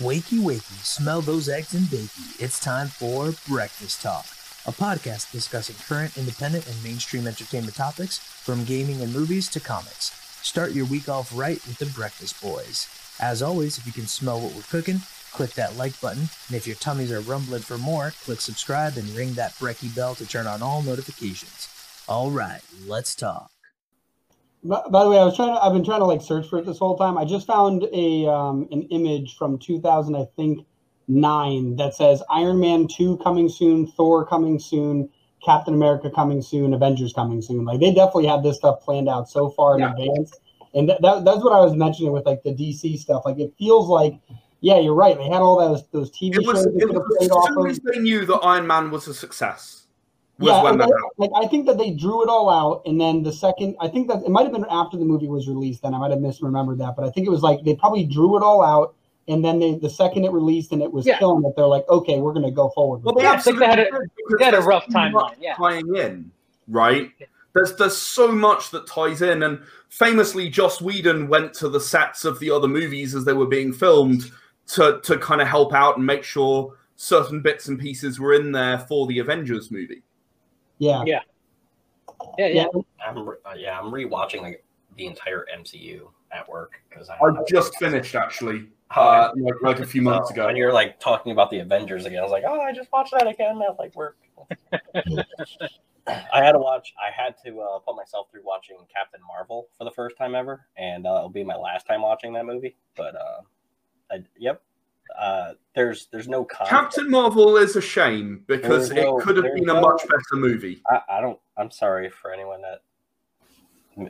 Wakey, wakey, smell those eggs and bakey. It's time for Breakfast Talk, a podcast discussing current, independent, and mainstream entertainment topics from gaming and movies to comics. Start your week off right with the Breakfast Boys. As always, if you can smell what we're cooking, click that like button, and if your tummies are rumbling for more, click subscribe and ring that brecky bell to turn on all notifications. All right, let's talk. By, the way, I was trying to. I've been trying to like search for it this whole time. I just found a um, an image from 2000, I think nine, that says Iron Man two coming soon, Thor coming soon, Captain America coming soon, Avengers coming soon. Like they definitely had this stuff planned out so far in Yeah. advance. And that, that, that's what I was mentioning with like the DC stuff. Like it feels like, yeah, you're right. They had all those those TV It was, shows it was as soon as they knew that Iron Man was a success. Was Yeah, when I, like I think that they drew it all out, and then the second, I think that it might have been after the movie was released. Then I might have misremembered that, but I think it was like they probably drew it all out, and then they, the second it released and it was Yeah. killing it, they're like, okay, we're gonna go forward. Well, they Yeah, I think they had a- absolutely did, because they had a rough so timeline, yeah. tying in, right? There's there's so much that ties in, and famously, Joss Whedon went to the sets of the other movies as they were being filmed to to kind of help out and make sure certain bits and pieces were in there for the Avengers movie. Yeah, Yeah. Yeah, yeah. yeah. I'm re- uh, yeah, I'm rewatching like the entire MCU at work because I, I just finished actually, Oh, uh, like, like a few months ago. And you're like talking about the Avengers again, I was like, oh, I just watched that again at like work. I had to watch. I had to uh, put myself through watching Captain Marvel for the first time ever, and uh, it'll be my last time watching that movie. But uh, I, yep, uh, there's there's no. Captain Marvel is a shame because no- it could have been a no- much better movie. I, I don't. I'm sorry for anyone that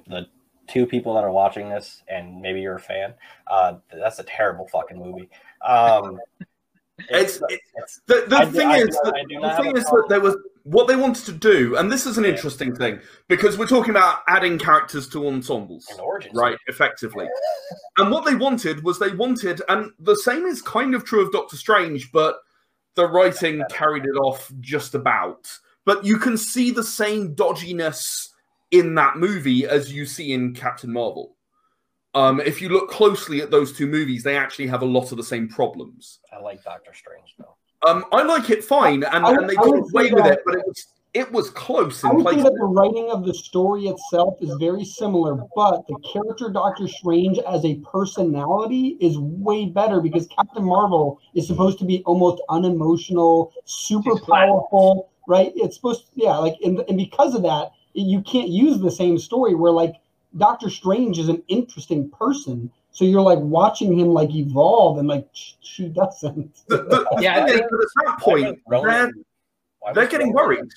the two people that are watching this, and maybe you're a fan. Uh, that's a terrible fucking movie. Um, It's, it, it's the the I thing do- is, that, I do the thing is that there was what they wanted to do, and this is an Yeah. interesting thing because we're talking about adding characters to ensembles, right? Effectively, and what they wanted was they wanted, and the same is kind of true of Doctor Strange, but the writing carried it off just about. But you can see the same dodginess in that movie as you see in Captain Marvel. Um, if you look closely at those two movies, they actually have a lot of the same problems. I like Doctor Strange though. Um, I like it fine, and, I would- and they I got would away with that- it, but it was it was close I would say that the writing of the story itself is very similar, but the character Doctor Strange as a personality is way better because Captain Marvel is supposed to be almost unemotional, super powerful, right? It's supposed to, yeah, like, and, and because of that, you can't use the same story where, like, Doctor Strange is an interesting person. So you're like watching him like evolve, and like she doesn't. The, the, the Yeah, thing is at that point, they're, Ronan- why they're getting Ronan- worried.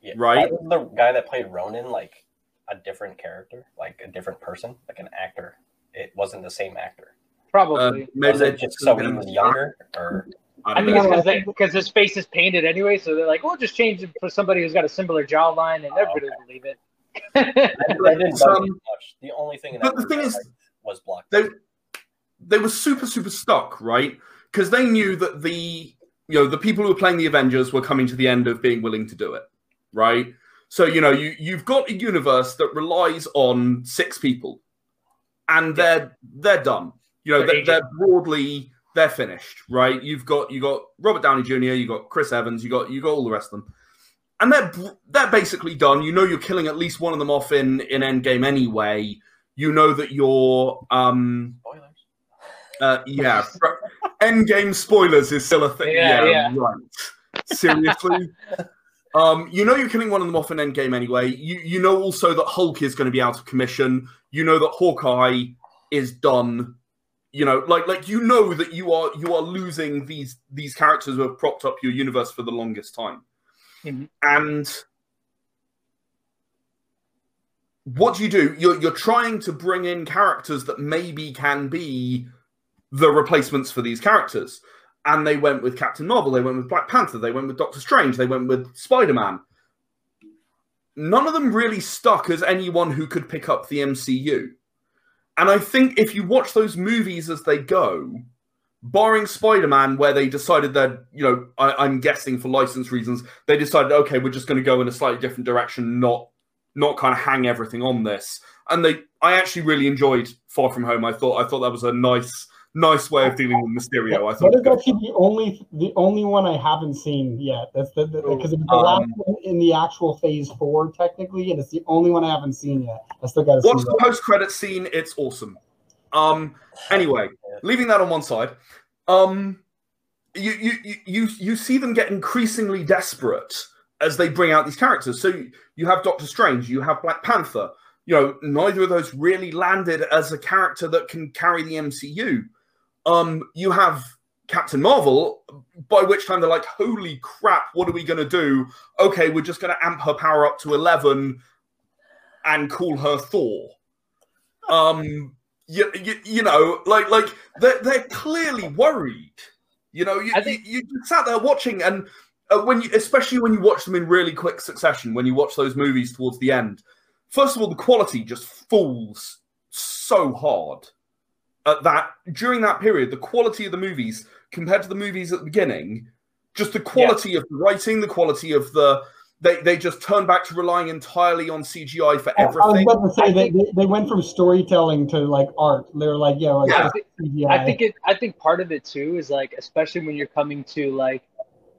Yeah, right? The guy that played Ronan like a different character, like a different person, like an actor? It wasn't the same actor. Uh, Probably. maybe Was it just so he was younger, or I I think know. it's because because his face is painted anyway, so they're like, we'll just change it for somebody who's got a similar jawline, and Oh, everybody will believe it. I, I didn't Um, much. The only thing in but the thing is- was Block. they they were super super stuck, right? Because they knew that the you know the people who were playing the Avengers were coming to the end of being willing to do it, right? So you know you you've got a universe that relies on six people, and they're they're done. You know They're they're, they're broadly they're finished, right? You've got you got Robert Downey Jr., you got Chris Evans, you got you got all the rest of them, and they're they're basically done. You know you're killing at least one of them off in in Endgame anyway. You know that you're um Spoilers. uh, yeah, Endgame spoilers is still a thing. Yeah, Yeah, yeah. right. Seriously. um, you know you're killing one of them off in Endgame anyway. You you know also that Hulk is going to be out of commission. You know that Hawkeye is done. You know, like like you know that you are you are losing these these characters who have propped up your universe for the longest time. Mhm. And what do you do? You're you're trying to bring in characters that maybe can be the replacements for these characters. And they went with Captain Marvel, they went with Black Panther, they went with Doctor Strange, they went with Spider Man. None of them really stuck as anyone who could pick up the MCU. And I think if you watch those movies as they go, barring Spider Man, where they decided that, you know, I, I'm guessing for license reasons, they decided, okay, we're just going to go in a slightly different direction, not not kind of hang everything on this. And they, I actually really enjoyed Far From Home. I thought, I thought that was a nice nice way of dealing with Mysterio. I thought. That is actually the only the only one I haven't seen yet. That's the because it's the Um, last one in the actual Phase Four technically, and it's the only one I haven't seen yet. I still got to see Watch the post credit scene. It's awesome. Um. Anyway, leaving that on one side, um, you you you you see them get increasingly desperate as they bring out these characters. So you have Doctor Strange, you have Black Panther. You know, neither of those really landed as a character that can carry the MCU. Um, you have Captain Marvel, by which time they're like, "Holy crap, what are we going to do?" Okay, we're just going to amp her power up to eleven and call her Thor. Um, you, you, you know, like like they're they're clearly worried. You know, you, think- you, you sat there watching, and uh, when you, especially when you watch them in really quick succession, when you watch those movies towards the end, first of all, the quality just falls so hard at that during that period. The quality of the movies compared to the movies at the beginning, just the quality of the writing, the quality of the they they just turn back to relying entirely on CGI for everything. I was about to say I they, they, they went from storytelling to like art. They were like, yeah, like Yeah. just CGI. I think it. I think part of it too is like, especially when you're coming to like,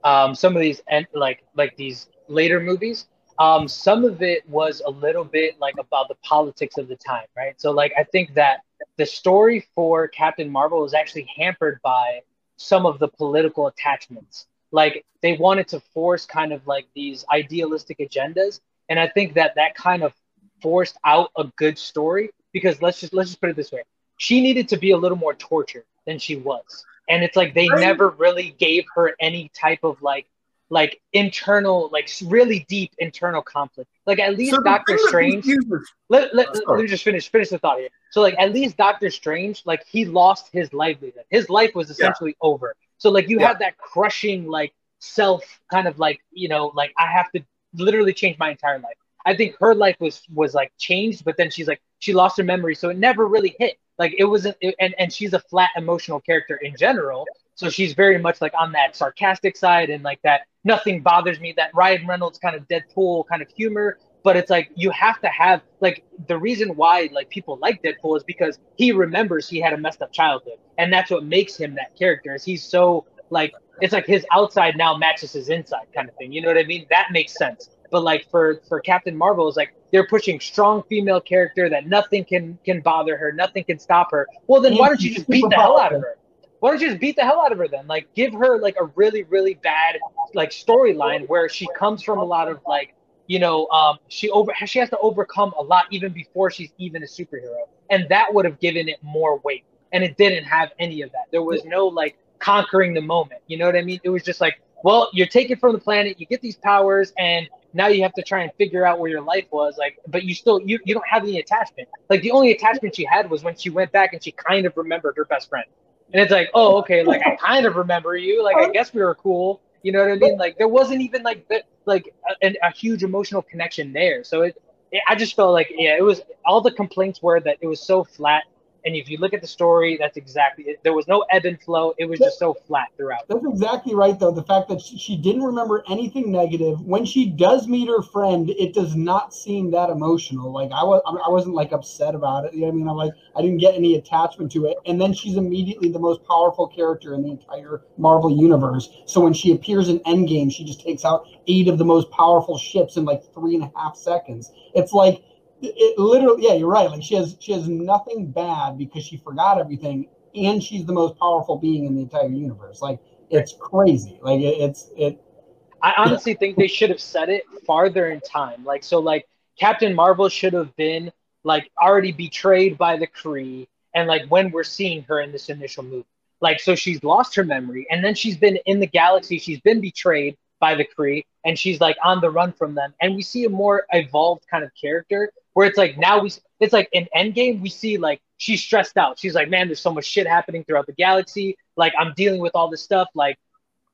um, some of these and like like these later movies. Um, some of it was a little bit like about the politics of the time, right? So like, I think that the story for Captain Marvel was actually hampered by some of the political attachments. Like they wanted to force kind of like these idealistic agendas, and I think that that kind of forced out a good story because let's just let's just put it this way she needed to be a little more tortured than she was and it's like they Right. never really gave her any type of like like internal like really deep internal conflict like at least So doctor strange let, let, Oh, let me just finish finish the thought here. So like at least Doctor Strange, like he lost his livelihood. His life was essentially over. So like you Yeah. have that crushing like self kind of like, you know, like I have to literally change my entire life. I think her life was was like changed, but then she's like she lost her memory, so it never really hit. Like it wasn't, it, and and she's a flat emotional character in general, so she's very much like on that sarcastic side and like that nothing bothers me. That Ryan Reynolds kind of Deadpool kind of humor, but it's like you have to have like the reason why like people like Deadpool is because he remembers he had a messed up childhood, and that's what makes him that character. Is he's so like it's like his outside now matches his inside kind of thing. You know what I mean? That makes sense. But like for for Captain Marvel, is like they're pushing strong female character that nothing can can bother her, nothing can stop her. Well, then why don't you just beat the hell out of her? Why don't you just beat the hell out of her then? Like give her like a really really bad like storyline where she comes from a lot of like you know um she over she has to overcome a lot even before she's even a superhero, and that would have given it more weight. And it didn't have any of that. There was no like conquering the moment. You know what I mean? It was just like, well, you're taken from the planet, you get these powers, and now you have to try and figure out where your life was. Like, but you still you, you don't have any attachment. Like the only attachment she had was when she went back and she kind of remembered her best friend. And it's like, oh, okay, like I kind of remember you. Like I guess we were cool. You know what I mean? Like there wasn't even like that, like a, a huge emotional connection there. So it, it, I just felt like, yeah, it was all the complaints were that it was so flat. And if you look at the story, that's exactly it. There was no ebb and flow. It was just so flat throughout. That's exactly right, though. The fact that she, she didn't remember anything negative. When she does meet her friend, it does not seem that emotional. Like I was, I wasn't like upset about it. You know what I mean? I'm like, I didn't get any attachment to it. And then she's immediately the most powerful character in the entire Marvel universe. So when she appears in Endgame, she just takes out eight of the most powerful ships in like three and a half seconds. It's like it literally. Yeah, you're right. Like she has, she has nothing bad because she forgot everything, and she's the most powerful being in the entire universe. Like it's crazy. Like it, it's it. I honestly think they should have said it farther in time. Like so, like Captain Marvel should have been like already betrayed by the Kree, and like when we're seeing her in this initial movie, like so she's lost her memory, and then she's been in the galaxy. She's been betrayed by the Kree, and she's like on the run from them. And we see a more evolved kind of character where it's like now we it's like in Endgame we see like she's stressed out. She's like, man, there's so much shit happening throughout the galaxy. Like I'm dealing with all this stuff. Like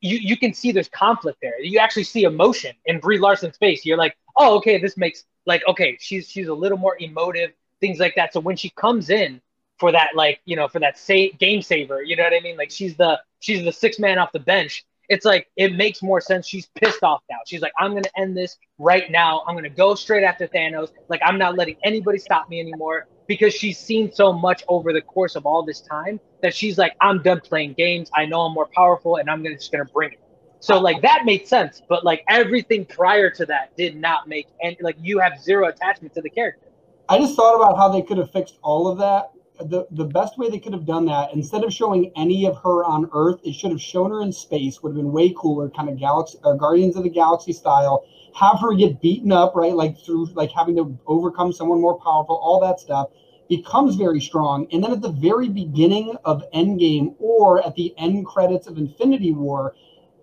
you you can see there's conflict there. You actually see emotion in Brie Larson's face. You're like, oh, okay, this makes like okay, she's she's a little more emotive, things like that. So when she comes in for that like you know for that say game saver, you know what I mean? Like she's the she's the six man off the bench. It's like it makes more sense. She's pissed off now. She's like, I'm gonna end this right now. I'm gonna go straight after Thanos. Like I'm not letting anybody stop me anymore. because she's seen so much over the course of all this time that she's like, I'm done playing games. I know I'm more powerful, and I'm gonna just gonna bring it. So like that made sense, but like everything prior to that did not make and like you have zero attachment to the character. I just thought about how they could have fixed all of that. The the best way they could have done that, instead of showing any of her on Earth, it should have shown her in space. Would have been way cooler, kind of galaxy Guardians of the Galaxy style. Have her get beaten up, right? Like through like having to overcome someone more powerful, all that stuff. Becomes very strong, and then at the very beginning of Endgame or at the end credits of Infinity War,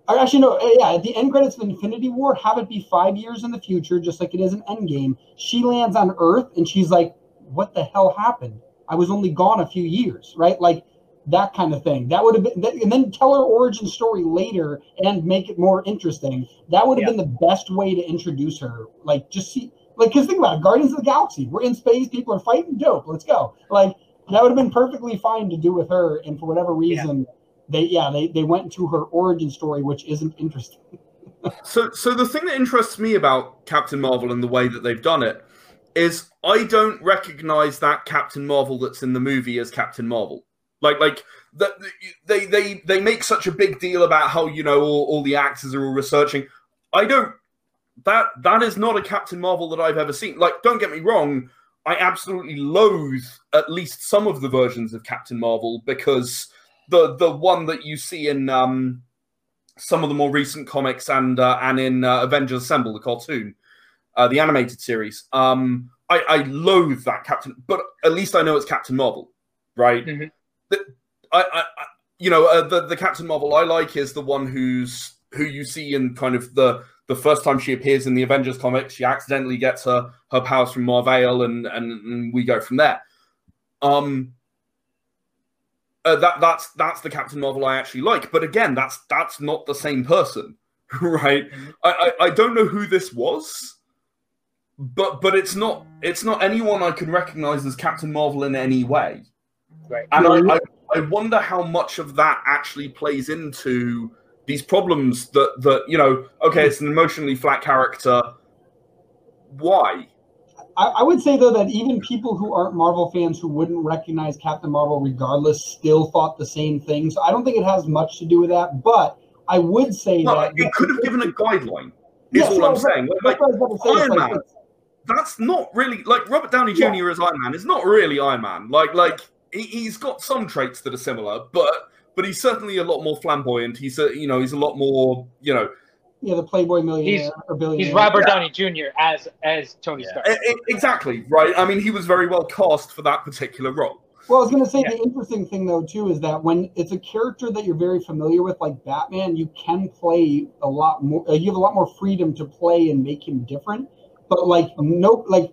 or actually, no, eh, yeah, at the end credits of Infinity War, have it be five years in the future, just like it is in Endgame. She lands on Earth and she's like, what the hell happened? I was only gone a few years, right? Like that kind of thing. That would have been, and then tell her origin story later and make it more interesting. That would have Yeah. been the best way to introduce her. Like, just see, like, because think about it Guardians of the Galaxy, we're in space, people are fighting, dope, let's go. Like, that would have been perfectly fine to do with her. And for whatever reason, they, yeah, they, they went to her origin story, which isn't interesting. So, so the thing that interests me about Captain Marvel and the way that they've done it is I don't recognize that Captain Marvel that's in the movie as Captain Marvel. Like, like that they they they make such a big deal about how you know all, all the actors are all researching. I don't. That that is not a Captain Marvel that I've ever seen. Like, don't get me wrong. I absolutely loathe at least some of the versions of Captain Marvel because the the one that you see in um, some of the more recent comics and uh, and in uh, Avengers Assemble, the cartoon, uh, the animated series. Um, I, I loathe that Captain, but at least I know it's Captain Marvel, right? Mhm. The- I, I, you know, uh, the the Captain Marvel I like is the one who's who you see in kind of the the first time she appears in the Avengers comics. She accidentally gets her her powers from Marvel, and and, and we go from there. Um, uh, that that's that's the Captain Marvel I actually like. But again, that's that's not the same person, right? Mhm. I, I I don't know who this was, but but it's not it's not anyone I can recognize as Captain Marvel in any way, Right. and I, I I wonder how much of that actually plays into these problems that that you know. Okay, it's an emotionally flat character. Why? I, I would say though that even people who aren't Marvel fans who wouldn't recognize Captain Marvel regardless still thought the same thing. So I don't think it has much to do with that. But I would say No, that it could have given a guideline. Is Yes, all no, I'm but- saying. Like, that's what I was about to say. It's Iron like, Man. It's- that's not really like Robert Downey Jr. Yeah. as Iron Man is not really Iron Man. Like like he, he's got some traits that are similar, but but he's certainly a lot more flamboyant. He's a you know he's a lot more you know yeah, the Playboy millionaire He's- or billionaire. He's Robert Yeah. Downey Jr. as as Tony Yeah. Stark. e- e- exactly right. I mean he was very well cast for that particular role. Well, I was going to say Yeah. the interesting thing though too is that when it's a character that you're very familiar with, like Batman, you can play a lot more. Uh, you have a lot more freedom to play and make him different. But like no, like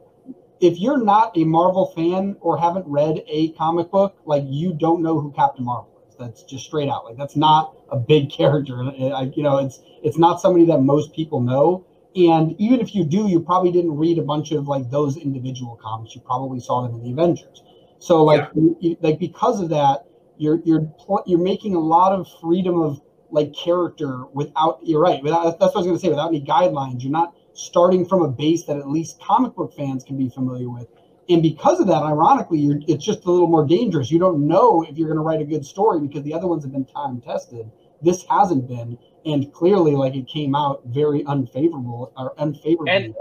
if you're not a Marvel fan or haven't read a comic book, like you don't know who Captain Marvel is. That's just straight out. Like that's not a big character. And, I, you know, it's it's not somebody that most people know. And even if you do, you probably didn't read a bunch of like those individual comics. You probably saw them in the Avengers. So like you- like because of that, you're you're pl- you're making a lot of freedom of like character without you're right. Without, that's what I was going to say. Without any guidelines, you're not starting from a base that at least comic book fans can be familiar with. And because of that, ironically, it's just a little more dangerous. You don't know if you're going to write a good story because the other ones have been time tested. This hasn't been, and clearly, like it came out very unfavorable or unfavorable. And-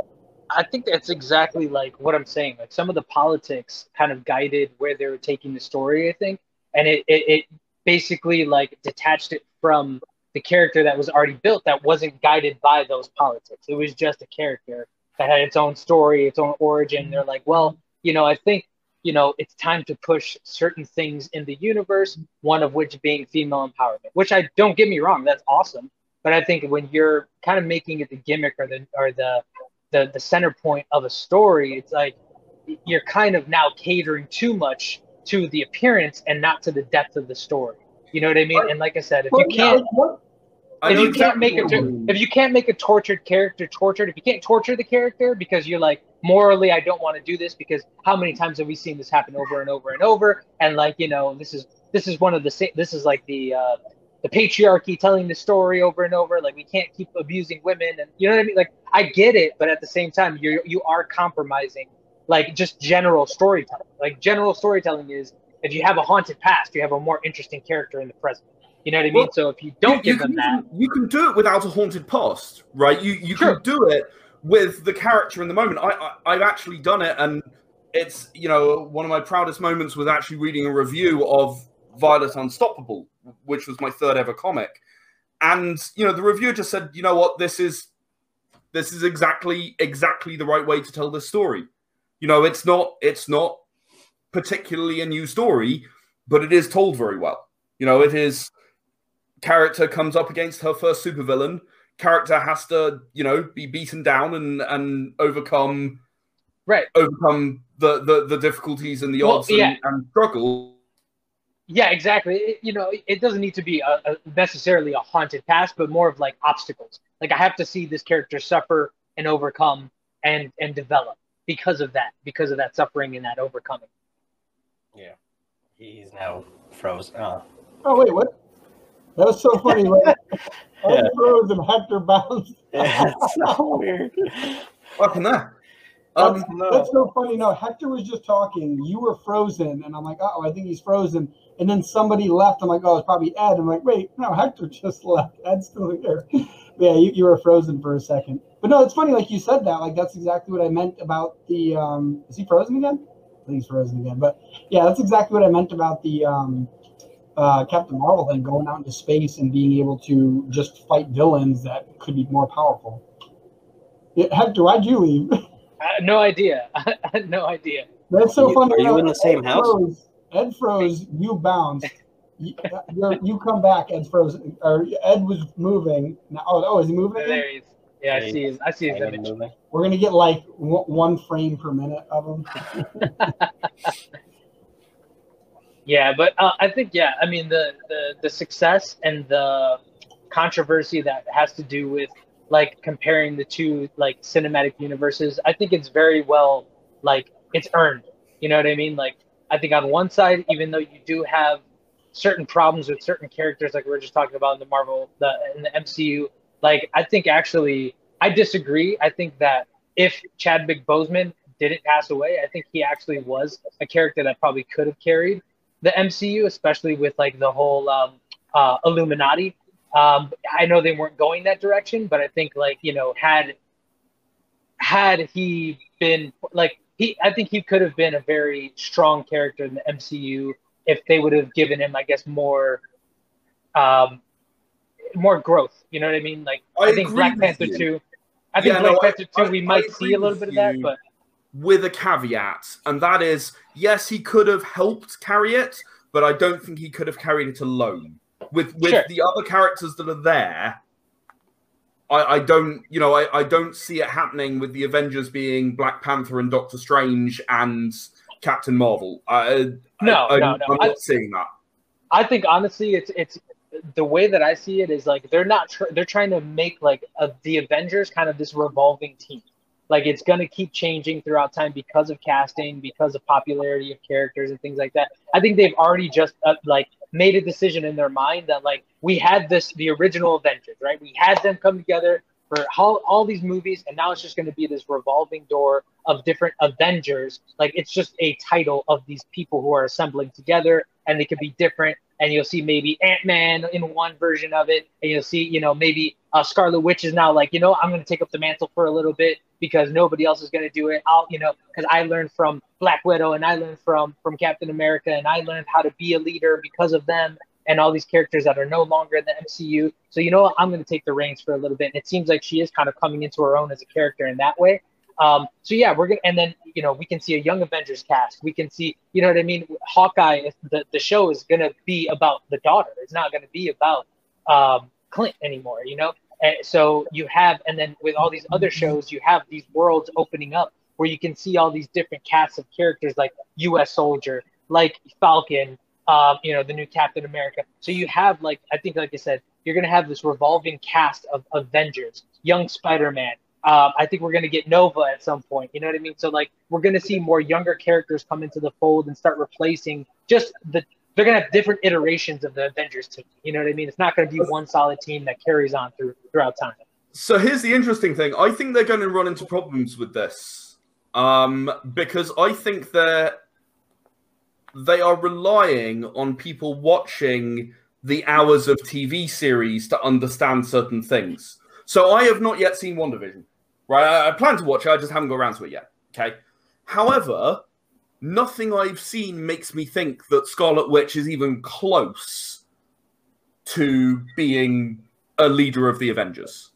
I think that's exactly like what I'm saying. Like some of the politics kind of guided where they were taking the story, I think. And it, it, it basically like detached it from the character that was already built that wasn't guided by those politics. It was just a character that had its own story, its own origin. They're like, well, you know, I think, you know, it's time to push certain things in the universe, one of which being female empowerment, which I don't get me wrong, that's awesome. But I think when you're kind of making it the gimmick or the or the the the center point of a story it's like you're kind of now catering too much to the appearance and not to the depth of the story you know what i mean and like i said if you can't I if know you can't make a what you tur- mean. if you can't make a tortured character tortured if you can't torture the character because you're like morally i don't want to do this because how many times have we seen this happen over and over and over and like you know this is this is one of the sa- this is like the uh the patriarchy telling the story over and over like we can't keep abusing women and you know what i mean like i get it but at the same time you you are compromising like just general storytelling. Like general storytelling is if you have a haunted past, you have a more interesting character in the present. You know what I mean? Well, so if you don't you, give them can, that, You can do it without a haunted past, right? You you Sure. can do it with the character in the moment. I, I I've actually done it, and it's you know one of my proudest moments was actually reading a review of Violet Unstoppable, which was my third ever comic, and you know the reviewer just said, you know what, this is this is exactly exactly the right way to tell this story. You know, it's not it's not particularly a new story, but it is told very well. You know, it is character comes up against her first supervillain. Character has to, you know, be beaten down and and overcome right? overcome the the, the difficulties and the Well, odds and, and struggle. Yeah, exactly. It, you know, it doesn't need to be a, a necessarily a haunted past, but more of like obstacles. Like I have to see this character suffer and overcome and and develop because of that, because of that suffering and that overcoming. Yeah, he's now frozen. Oh, Oh wait, what? That was so funny. Like, Yeah. Ed froze and Hector bounced. yeah, it's so weird. What happened there? That's, Um, no. that's so funny. No, Hector was just talking. You were frozen, and I'm like, oh, I think he's frozen. And then somebody left. I'm like, oh, it's probably Ed. I'm like, wait, no, Hector just left. Ed's still here. yeah, you, you were frozen for a second. But no, it's funny. Like you said that. Like that's exactly what I meant about the. Um, is he frozen again? I think he's frozen again. But yeah, that's exactly what I meant about the um, uh, Captain Marvel thing, going out into space and being able to just fight villains that could be more powerful. Yeah, Hector, why'd you leave? I no idea. No idea. That's so funny. are you know, in the same Ed house? Froze, Ed froze. You bounced. You, you're, you come back. Ed froze. Or Ed was moving. Now, oh, oh, is he moving? Again? There he is. Yeah, I see his. I see his Ain't image. moving. We're gonna get like w- one frame per minute of him. Yeah, but uh, I think yeah, I mean the, the the success and the controversy that has to do with like comparing the two like cinematic universes. I think it's very well like it's earned. You know what I mean? Like I think on one side, even though you do have certain problems with certain characters, like we were just talking about in the Marvel, the in the MCU, like I think actually I disagree. I think that if Chadwick Boseman didn't pass away, I think he actually was a character that probably could have carried the MCU, especially with like the whole um, uh, Illuminati. Um, I know they weren't going that direction, but I think like you know had had he been like he, I think he could have been a very strong character in the MCU if they would have given him, I guess, more um, more growth. You know what I mean? Like I I, think Black Panther you. two. I think Yeah, Black no, I- Panther two, I- we I might see a little bit of that, but with a caveat, and that is, yes, he could have helped carry it, but I don't think he could have carried it alone. With with Sure. the other characters that are there, I, I don't, you know, I, I don't see it happening with the Avengers being Black Panther and Doctor Strange and Captain Marvel. I, No, I, no, no. I'm not seeing that. I think honestly, it's it's the way that I see it is like they're not tr- they're trying to make like a, the Avengers kind of this revolving team. Like it's gonna keep changing throughout time because of casting, because of popularity of characters and things like that. I think they've already just uh, like made a decision in their mind that like we had this the original Avengers, right? We had them come together for all, all these movies, and now it's just going to be this revolving door of different Avengers. Like it's just a title of these people who are assembling together, and they could be different. And you'll see maybe Ant Man in one version of it, and you'll see, you know, maybe uh, Scarlet Witch is now like, you know, I'm going to take up the mantle for a little bit because nobody else is going to do it. I'll, you know, because I learned from Black Widow and I learned from from Captain America, and I learned how to be a leader because of them and all these characters that are no longer in the MCU. So you know what? I'm going to take the reins for a little bit. And it seems like she is kind of coming into her own as a character in that way. Um, so yeah, we're gonna, and then you know we can see a Young Avengers cast. We can see, you know what I mean. Hawkeye, the the show is gonna be about the daughter. It's not gonna be about um, Clint anymore. You know, and so you have, and then with all these other shows, you have these worlds opening up where you can see all these different casts of characters like U.S. Soldier, like Falcon, um, you know, the new Captain America. So you have like I think, like I said, you're gonna have this revolving cast of Avengers, Young Spider-Man. Um, I think we're gonna get Nova at some point. You know what I mean? So like we're gonna see more younger characters come into the fold and start replacing just the. They're gonna have different iterations of the Avengers team. You know what I mean? It's not gonna be one solid team that carries on through throughout time. So here's the interesting thing. I think they're going to run into problems with this. um, because I think that they are relying on people watching the hours of TV series to understand certain things. So I have not yet seen WandaVision. Right, I, I plan to watch it. I just haven't got around to it yet. Okay. However, nothing I've seen makes me think that Scarlet Witch is even close to being a leader of the Avengers.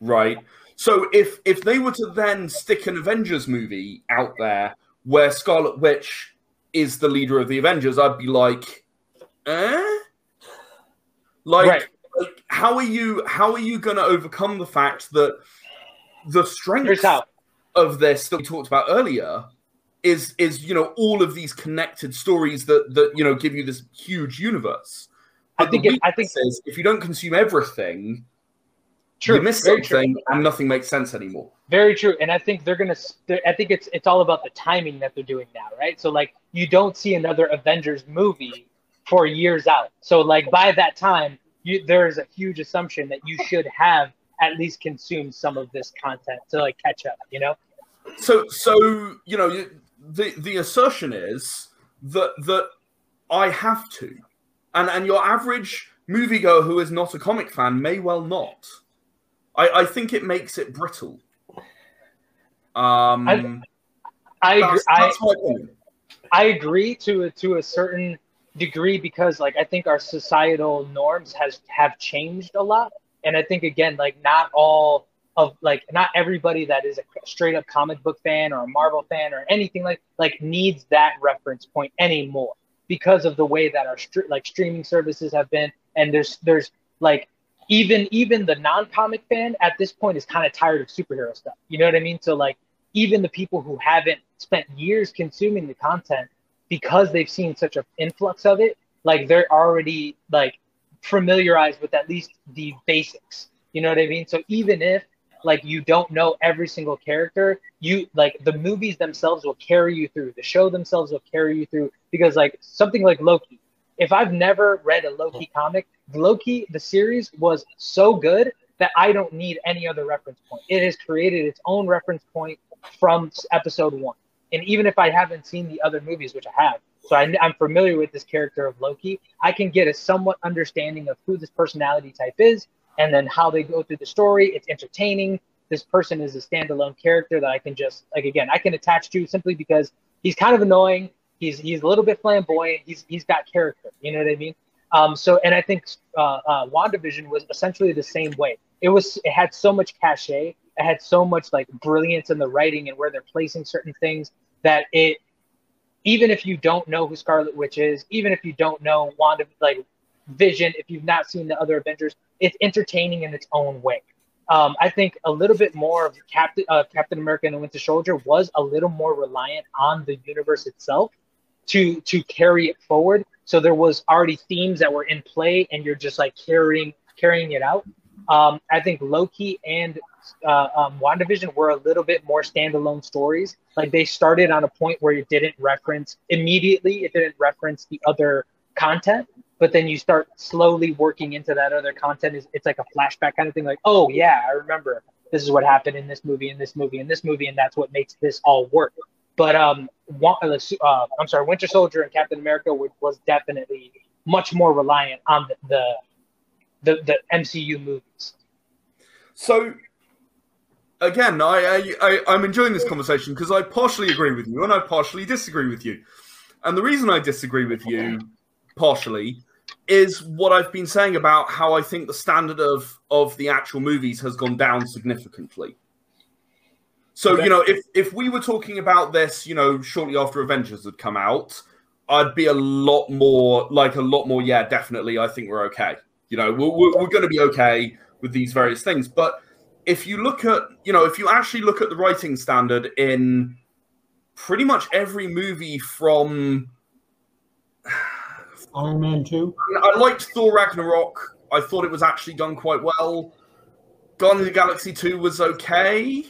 Right. So if if they were to then stick an Avengers movie out there where Scarlet Witch is the leader of the Avengers, I'd be like, eh? Like, Right. like how are you how are you gonna overcome the fact that the strength of this that we talked about earlier is is you know all of these connected stories that that you know give you this huge universe. I think it, I think is if you don't consume everything, true. you miss very true. something and nothing makes sense anymore. Very true, and I think they're gonna. they're- I think it's it's all about the timing that they're doing now, right? So like you don't see another Avengers movie for years out. So like by that time, you there is a huge assumption that you should have at least consume some of this content to like catch up. You know? So so you know the the assertion is that that I have to, and and your average moviegoer who is not a comic fan may well not. I I think it makes it brittle. Um, I- I agree, that's, I, that's opinion. I agree to a, to a certain degree because like I think our societal norms has have changed a lot, and I think again like not all of like not everybody that is a straight up comic book fan or a Marvel fan or anything like like needs that reference point anymore because of the way that our like streaming services have been, and there's there's like even even the non comic fan at this point is kind of tired of superhero stuff. You know what I mean? So like even the people who haven't spent years consuming the content because they've seen such an influx of it like they're already like familiarized with at least the basics. You know what i mean? So even if like you don't know every single character you like the movies themselves will carry you through. The show themselves will carry you through. Because like something like loki. If i've never read a loki comic loki the series was so good that i don't need any other reference point. It has created its own reference point from episode one. And even if I haven't seen the other movies, which I have, so I, I'm familiar with this character of Loki, I can get a somewhat understanding of who this personality type is, and then how they go through the story. It's entertaining. This person is a standalone character that I can just like again I can attach to simply because he's kind of annoying. He's he's a little bit flamboyant. He's he's got character. You know what I mean? Um, so and I think uh, uh, WandaVision was essentially the same way. It was it had so much cachet. It had so much like brilliance in the writing and where they're placing certain things that it even if you don't know who Scarlet Witch is, even if you don't know Wanda like Vision, if you've not seen the other Avengers, it's entertaining in its own way. Um, I think a little bit more of Captain uh, Captain America and the Winter Soldier was a little more reliant on the universe itself to to carry it forward. So there was already themes that were in play, and you're just like carrying carrying it out. Um, I think Loki and uh, um, WandaVision were a little bit more standalone stories. Like they started on a point where it didn't reference immediately, it didn't reference the other content, but then you start slowly working into that other content. It's, it's like a flashback kind of thing. Like, oh yeah, I remember this is what happened in this movie, in this movie, in this movie, and that's what makes this all work. But um, uh, uh, I'm sorry, Winter Soldier and Captain America were, was definitely much more reliant on the the, the, the MCU movies. So again, I, I, I I'm enjoying this conversation because I partially agree with you and I partially disagree with you. And the reason I disagree with you partially is what I've been saying about how I think the standard of of the actual movies has gone down significantly. So, Okay. you know, if if we were talking about this, you know, shortly after Avengers had come out, I'd be a lot more like a lot more yeah, definitely I think we're okay. You know, we're, we're, we're going to be okay with these various things, but if you look at you know if you actually look at the writing standard in pretty much every movie from Iron Man 2. I liked Thor Ragnarok. I thought it was actually done quite well. Guardians of the Galaxy 2 was okay.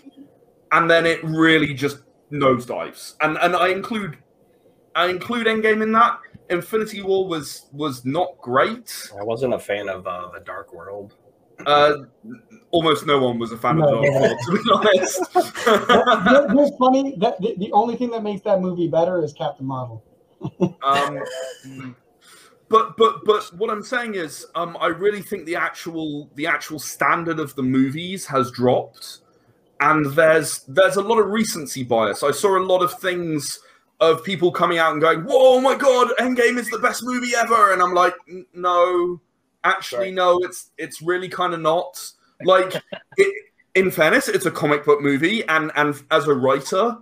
And then it really just nosedives. And and I include I include Endgame in that. Infinity War was was not great. I wasn't a fan of uh, the Dark World. Uh, almost no one was a fan No, of Dark World, to be honest. You know, It's funny that the, the only thing that makes that movie better is Captain Marvel. um, but but but what I'm saying is, um, I really think the actual the actual standard of the movies has dropped, and there's there's a lot of recency bias. I saw a lot of things of people coming out and going, "Whoa, oh my god, Endgame is the best movie ever," and I'm like, no, actually, Right. no, it's it's really kind of not. Like, it, in fairness, it's a comic book movie, and and as a writer,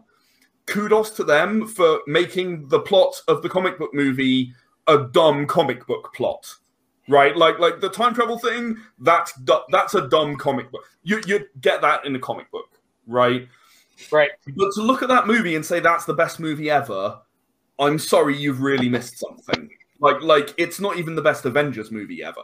kudos to them for making the plot of the comic book movie a dumb comic book plot. Right? Like like the time travel thing that's that's a dumb comic book. You you get that in a comic book right Right. but to look at that movie and say that's the best movie ever i'm sorry you've really missed something like like it's not even the best avengers movie ever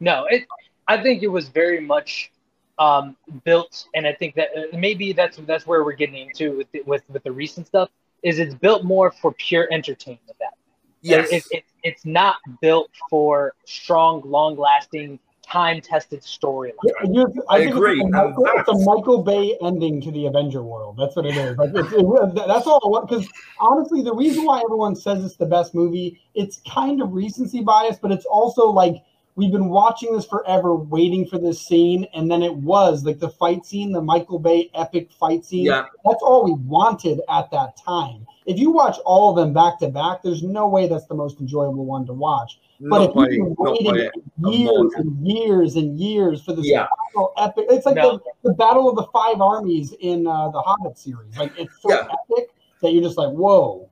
No, it. I think it was very much um, built, and I think that uh, maybe that's that's where we're getting into with the, with with the recent stuff. Is it's built more for pure entertainment? That yes it, it, it's not built for strong, long lasting, time tested storyline. Yeah, you- I think agree, It's a, Michael, it's a Michael Bay ending to the Avenger world. That's what it is. Like, it's, it, that's all. Because honestly, the reason why everyone says it's the best movie, it's kind of recency bias, but it's also like we've been watching this forever, waiting for this scene, and then it was like the fight scene, the Michael Bay epic fight scene. yeah That's all we wanted at that time. If you watch all of them back to back, there's no way that's the most enjoyable one to watch. But if you've been waiting years and years and years for this yeah battle epic, it's like No. the, the battle of the five armies in uh, the Hobbit series. Like it's so Yeah. epic that you're just like, whoa.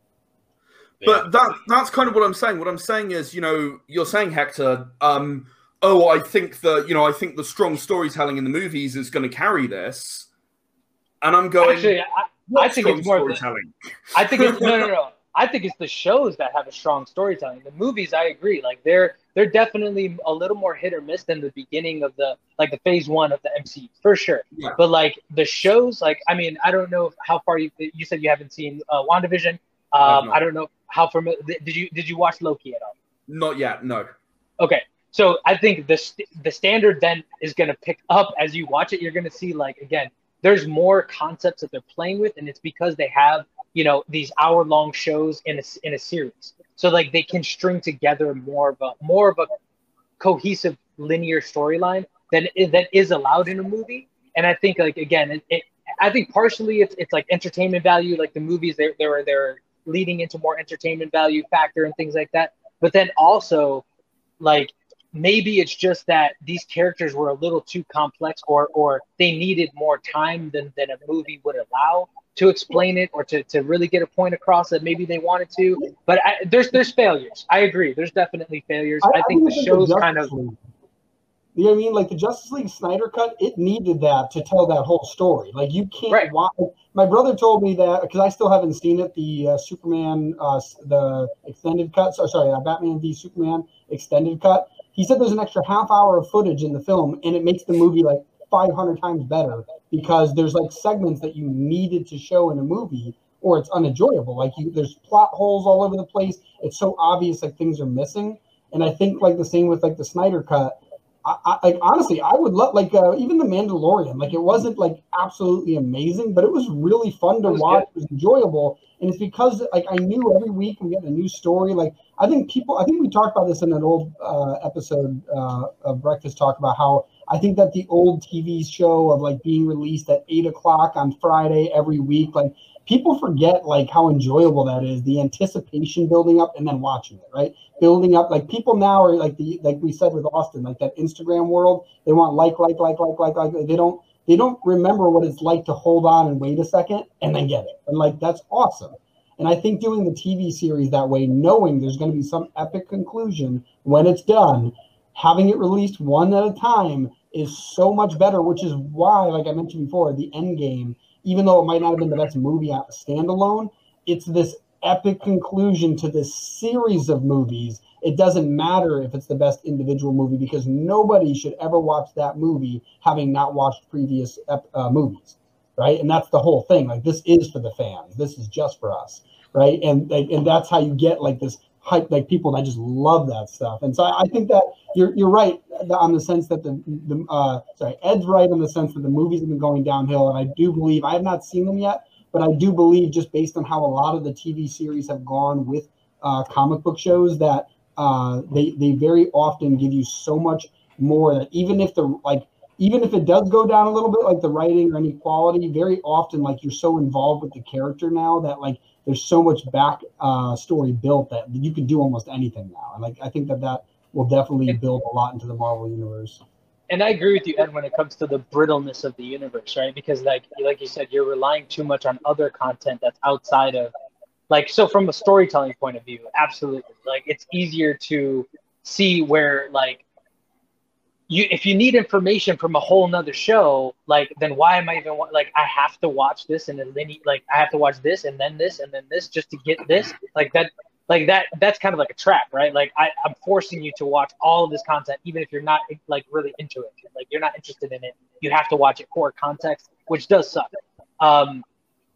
But that that's kind of what I'm saying. What I'm saying is, you know, you're saying Hector, um, oh, I think the you know, I think the strong storytelling in the movies is going to carry this, and I'm going. Actually, I, I think it's more of the- storytelling. I think it's no, no, no. I think it's the shows that have a strong storytelling. The movies, I agree. Like they're they're definitely a little more hit or miss than the beginning of the like the phase one of the MCU for sure. Yeah. But like the shows, like I mean, I don't know how far you you said you haven't seen uh, WandaVision. Um. I don't know how familiar. Did you did you watch Loki at all? Not yet. No. Okay, so I think the st- the standard then is going to pick up as you watch it. You're going to see like again, there's more concepts that they're playing with, and it's because they have you know these hour long shows in a in a series. So like they can string together more of a more of a cohesive linear storyline than eh, that is allowed in a movie. And I think like again, it, it I think partially it's it's like entertainment value. Like the movies, they're they're they're leading into more entertainment value factor and things like that. But then also, like maybe it's just that these characters were a little too complex, or or they needed more time than than a movie would allow to explain it or to, to really get a point across that maybe they wanted to. But I, there's there's failures. I agree. There's definitely failures. I, think the shows Justice kind of League- You know what I mean? Like the Justice League Snyder cut, it needed that to tell that whole story. Like you can't Right. watch. My brother told me that because I still haven't seen it. The uh, Superman, uh, the extended cut. So, sorry, uh, Batman v Superman extended cut. He said there's an extra half hour of footage in the film, and it makes the movie like 500 times better because there's like segments that you needed to show in a movie, or it's unenjoyable. Like you, there's plot holes all over the place. It's so obvious like things are missing. And I think like the same with like the Snyder cut. I, I, like honestly, I would love like uh, even the Mandalorian. Like it wasn't like absolutely amazing, but it was really fun to It watch. It was enjoyable, and it's because like I knew every week I'm getting a new story. Like I think people, I think we talked about this in an old uh, episode uh, of Breakfast Talk about how I think that the old TV show of like being released at eight o'clock on Friday every week, like people forget like how enjoyable that is. The anticipation building up and then watching it, right? building up like people now are like the like we said with austin like that instagram world they want like like like like like like they don't they don't remember what it's like to hold on and wait a second and then get it and like that's awesome and i think doing the tv series that way knowing there's going to be some epic conclusion when it's done having it released one at a time is so much better which is why like i mentioned before the end game even though it might not have been the best movie at standalone it's this epic conclusion to this series of movies. It doesn't matter if it's the best individual movie because nobody should ever watch that movie having not watched previous ep- uh, movies, right? And that's the whole thing. Like this is for the fans. This is just for us, right? And and that's how you get like this hype, like people that just love that stuff. And so I, I think that you're you're right. on the sense that the the uh, sorry Ed's right on the sense that the movies have been going downhill, and I do believe I have not seen them yet, but I do believe just based on how a lot of the TV series have gone with uh, comic book shows that uh, they they very often give you so much more that even if the like even if it does go down a little bit like the writing or any quality very often like you're so involved with the character now that like there's so much back uh, story built that you can do almost anything now and like i think that that will definitely build a lot into the marvel universe and I agree with you, Ed, when it comes to the brittleness of the universe, right? Because like like you said, you're relying too much on other content that's outside of like so from a storytelling point of view, absolutely. Like it's easier to see where like you if you need information from a whole nother show, like then why am I even like I have to watch this and then like I have to watch this and then this and then this just to get this? Like that like that that's kind of like a trap right? Like I, i'm forcing you to watch all of this content even if you're not like really into it. Like you're not interested in it. You have to watch it for context which does suck. Um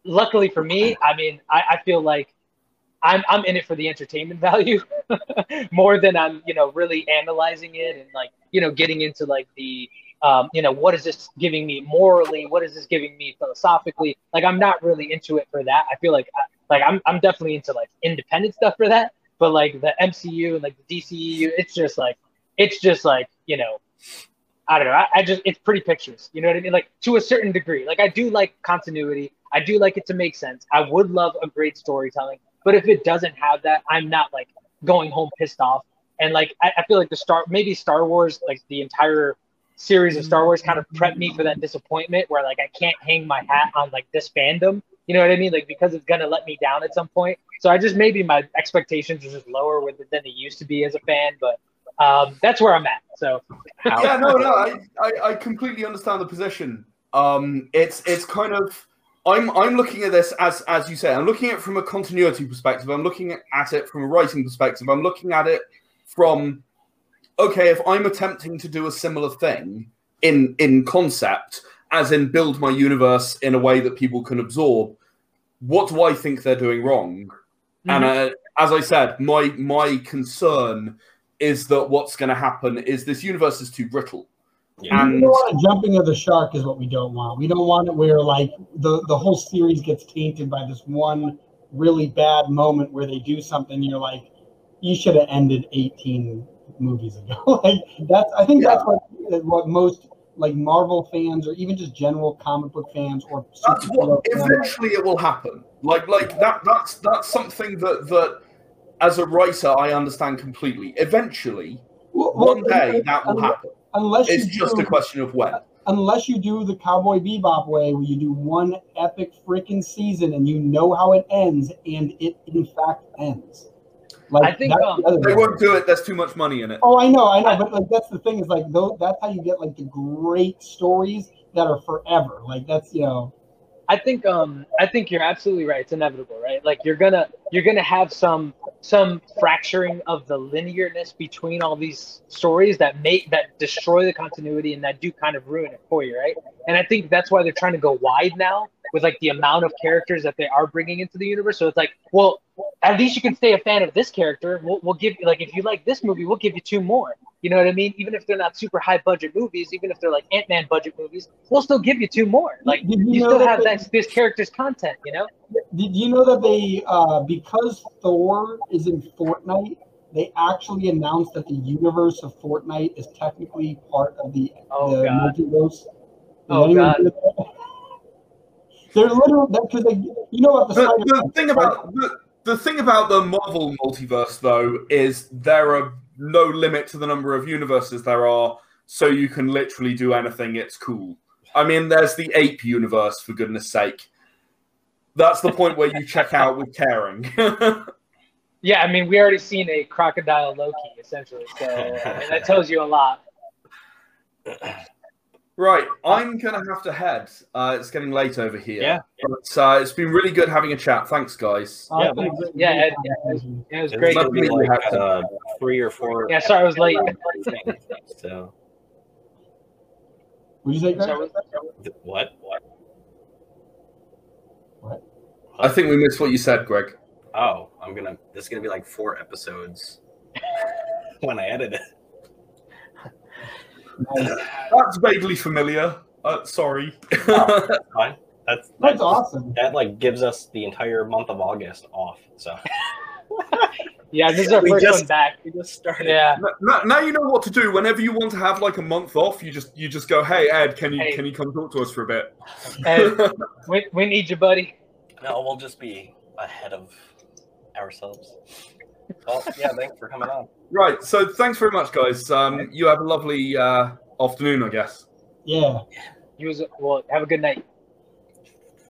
luckily for me i mean i, I feel like I'm, I'm in it for the entertainment value more than i'm you know really analyzing it and like you know getting into like the um, you know what is this giving me morally what is this giving me philosophically like i'm not really into it for that i feel like like I'm I'm definitely into like independent stuff for that. But like the MCU and like the DCEU, it's just like it's just like you know, I don't know. I, I just it's pretty pictures. You know what I mean? Like to a certain degree. Like I do like continuity. I do like it to make sense. I would love a great storytelling, but if it doesn't have that, I'm not like going home pissed off. And like I, I feel like the Star maybe Star Wars, like the entire series of Star Wars kind of prepped me for that disappointment where like I can't hang my hat on like this fandom you know what I mean? Like because it's gonna let me down at some point. So I just maybe my expectations are just lower with it than they used to be as a fan, but um, that's where I'm at. So yeah, no, no, I, I, I completely understand the position. Um, it's it's kind of I'm I'm looking at this as as you say, I'm looking at it from a continuity perspective. I'm looking at it from a writing perspective. I'm looking at it from okay, if I'm attempting to do a similar thing in in concept, as in build my universe in a way that people can absorb. What do I think they're doing wrong? Mm-hmm. And uh, as I said, my my concern is that what's going to happen is this universe is too brittle. Yeah. And jumping of the shark is what we don't want. We don't want it where like the the whole series gets tainted by this one really bad moment where they do something. You're like, you should have ended 18 movies ago. like that's I think yeah. that's what what most like Marvel fans or even just general comic book fans or that's what eventually it will happen. Like like that that's that's something that that as a writer I understand completely. Eventually, well, one day that will unless, happen. Unless it's just do, a question of when. Unless you do the Cowboy Bebop way, where you do one epic freaking season and you know how it ends, and it in fact ends. Like, I think um, the they won't do it. That's too much money in it. Oh, I know, I know, but like that's the thing is like those, that's how you get like the great stories that are forever. Like that's you know. I think um I think you're absolutely right. It's inevitable, right? Like you're gonna you're gonna have some some fracturing of the linearness between all these stories that make that destroy the continuity and that do kind of ruin it for you, right? And I think that's why they're trying to go wide now with like the amount of characters that they are bringing into the universe. So it's like, well, at least you can stay a fan of this character. We'll, we'll give you like if you like this movie, we'll give you two more. You know what I mean? Even if they're not super high budget movies, even if they're like Ant Man budget movies, we'll still give you two more. Like you, you still have that, this character's content. You know? Did you know that they uh, because Thor is in Fortnite, they actually announced that the universe of Fortnite is technically part of the, oh, the God. multiverse. oh God. They're literally because they, you know what the, the, the thing about the, the thing about the Marvel multiverse though is there are no limit to the number of universes there are, so you can literally do anything. It's cool. I mean, there's the ape universe for goodness sake. That's the point where you check out with caring. yeah, I mean, we already seen a crocodile Loki essentially, so I mean, that tells you a lot. Right, I'm gonna have to head. Uh, it's getting late over here. Yeah, but uh, it's been really good having a chat. Thanks, guys. yeah, yeah, yeah, it, was, it was great. It was like uh, three or four. Yeah, sorry, I was late. so. What did you say? What? What? What? I think we missed what you said, Greg. Oh, I'm gonna. This is gonna be like four episodes when I edit it. That's vaguely familiar. Uh, sorry. That's fine. That's That's awesome. that like gives us the entire month of August off. So Yeah, this is our We first just- one back. we just started. Yeah. now, now you know what to do. Whenever you want to have like a month off, you just you just go, "Hey Ed, can you Hey. can you come talk to us for a bit?" Hey, we, we need you, buddy. No, we'll just be ahead of ourselves. Well, yeah, thanks for coming on. right. So thanks very much, guys. Um, you have a lovely uh, afternoon, I guess. Yeah. Use it. Well, have a good night.